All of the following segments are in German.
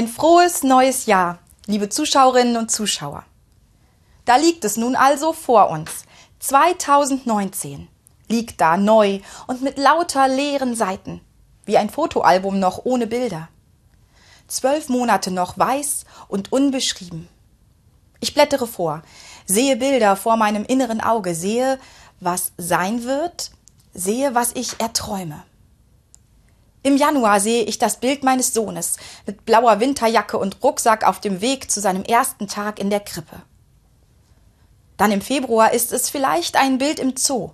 Ein frohes neues Jahr, liebe Zuschauerinnen und Zuschauer. Da liegt es nun also vor uns. 2019 liegt da neu und mit lauter leeren Seiten, wie ein Fotoalbum noch ohne Bilder. Zwölf Monate noch weiß und unbeschrieben. Ich blättere vor, sehe Bilder vor meinem inneren Auge, sehe, was sein wird, sehe, was ich erträume. Im Januar sehe ich das Bild meines Sohnes mit blauer Winterjacke und Rucksack auf dem Weg zu seinem ersten Tag in der Krippe. Dann im Februar ist es vielleicht ein Bild im Zoo.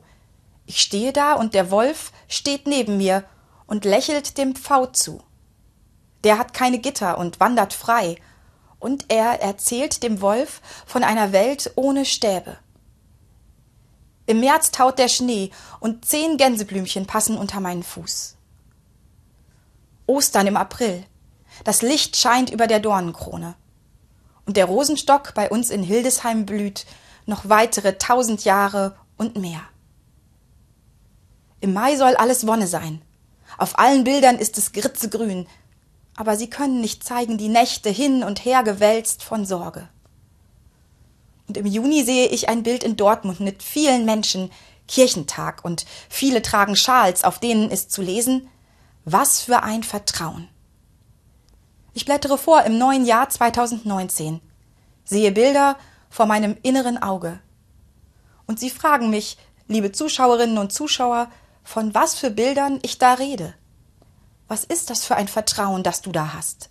Ich stehe da und der Wolf steht neben mir und lächelt dem Pfau zu. Der hat keine Gitter und wandert frei, und er erzählt dem Wolf von einer Welt ohne Stäbe. Im März taut der Schnee und zehn Gänseblümchen passen unter meinen Fuß. Ostern im April. Das Licht scheint über der Dornenkrone. Und der Rosenstock bei uns in Hildesheim blüht noch weitere tausend Jahre und mehr. Im Mai soll alles Wonne sein. Auf allen Bildern ist es gritzegrün, aber sie können nicht zeigen die Nächte hin und her gewälzt von Sorge. Und im Juni sehe ich ein Bild in Dortmund mit vielen Menschen, Kirchentag, und viele tragen Schals, auf denen ist zu lesen was für ein Vertrauen. Ich blättere vor im neuen Jahr 2019, sehe Bilder vor meinem inneren Auge. Und Sie fragen mich, liebe Zuschauerinnen und Zuschauer, von was für Bildern ich da rede. Was ist das für ein Vertrauen, das du da hast?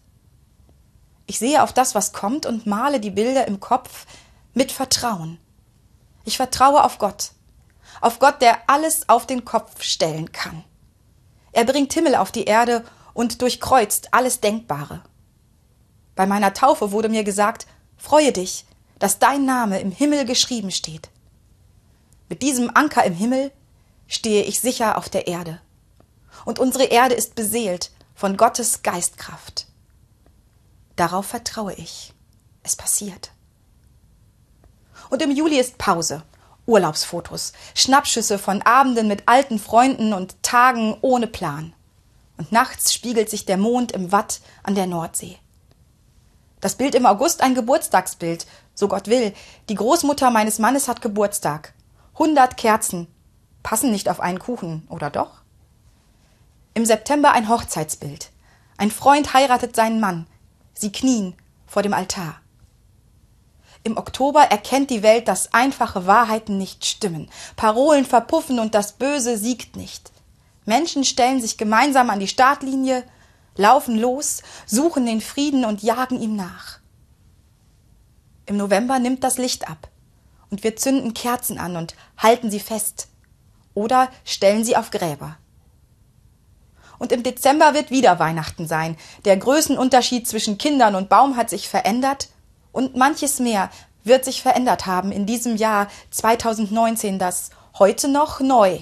Ich sehe auf das, was kommt und male die Bilder im Kopf mit Vertrauen. Ich vertraue auf Gott, auf Gott, der alles auf den Kopf stellen kann. Er bringt Himmel auf die Erde und durchkreuzt alles Denkbare. Bei meiner Taufe wurde mir gesagt, freue dich, dass dein Name im Himmel geschrieben steht. Mit diesem Anker im Himmel stehe ich sicher auf der Erde. Und unsere Erde ist beseelt von Gottes Geistkraft. Darauf vertraue ich. Es passiert. Und im Juli ist Pause Urlaubsfotos, Schnappschüsse von Abenden mit alten Freunden und Tagen ohne Plan. Und nachts spiegelt sich der Mond im Watt an der Nordsee. Das Bild im August ein Geburtstagsbild, so Gott will. Die Großmutter meines Mannes hat Geburtstag. Hundert Kerzen. Passen nicht auf einen Kuchen, oder doch? Im September ein Hochzeitsbild. Ein Freund heiratet seinen Mann. Sie knien vor dem Altar. Im Oktober erkennt die Welt, dass einfache Wahrheiten nicht stimmen. Parolen verpuffen und das Böse siegt nicht. Menschen stellen sich gemeinsam an die Startlinie, laufen los, suchen den Frieden und jagen ihm nach. Im November nimmt das Licht ab und wir zünden Kerzen an und halten sie fest oder stellen sie auf Gräber. Und im Dezember wird wieder Weihnachten sein. Der Größenunterschied zwischen Kindern und Baum hat sich verändert und manches mehr wird sich verändert haben in diesem Jahr 2019, das heute noch neu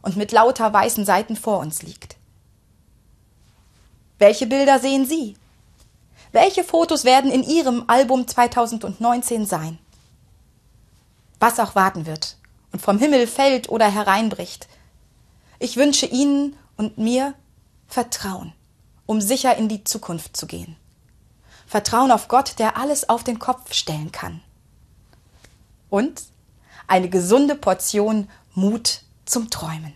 und mit lauter weißen Seiten vor uns liegt. Welche Bilder sehen Sie? Welche Fotos werden in Ihrem Album 2019 sein? Was auch warten wird und vom Himmel fällt oder hereinbricht. Ich wünsche Ihnen und mir Vertrauen, um sicher in die Zukunft zu gehen. Vertrauen auf Gott, der alles auf den Kopf stellen kann. Und eine gesunde Portion Mut zum Träumen.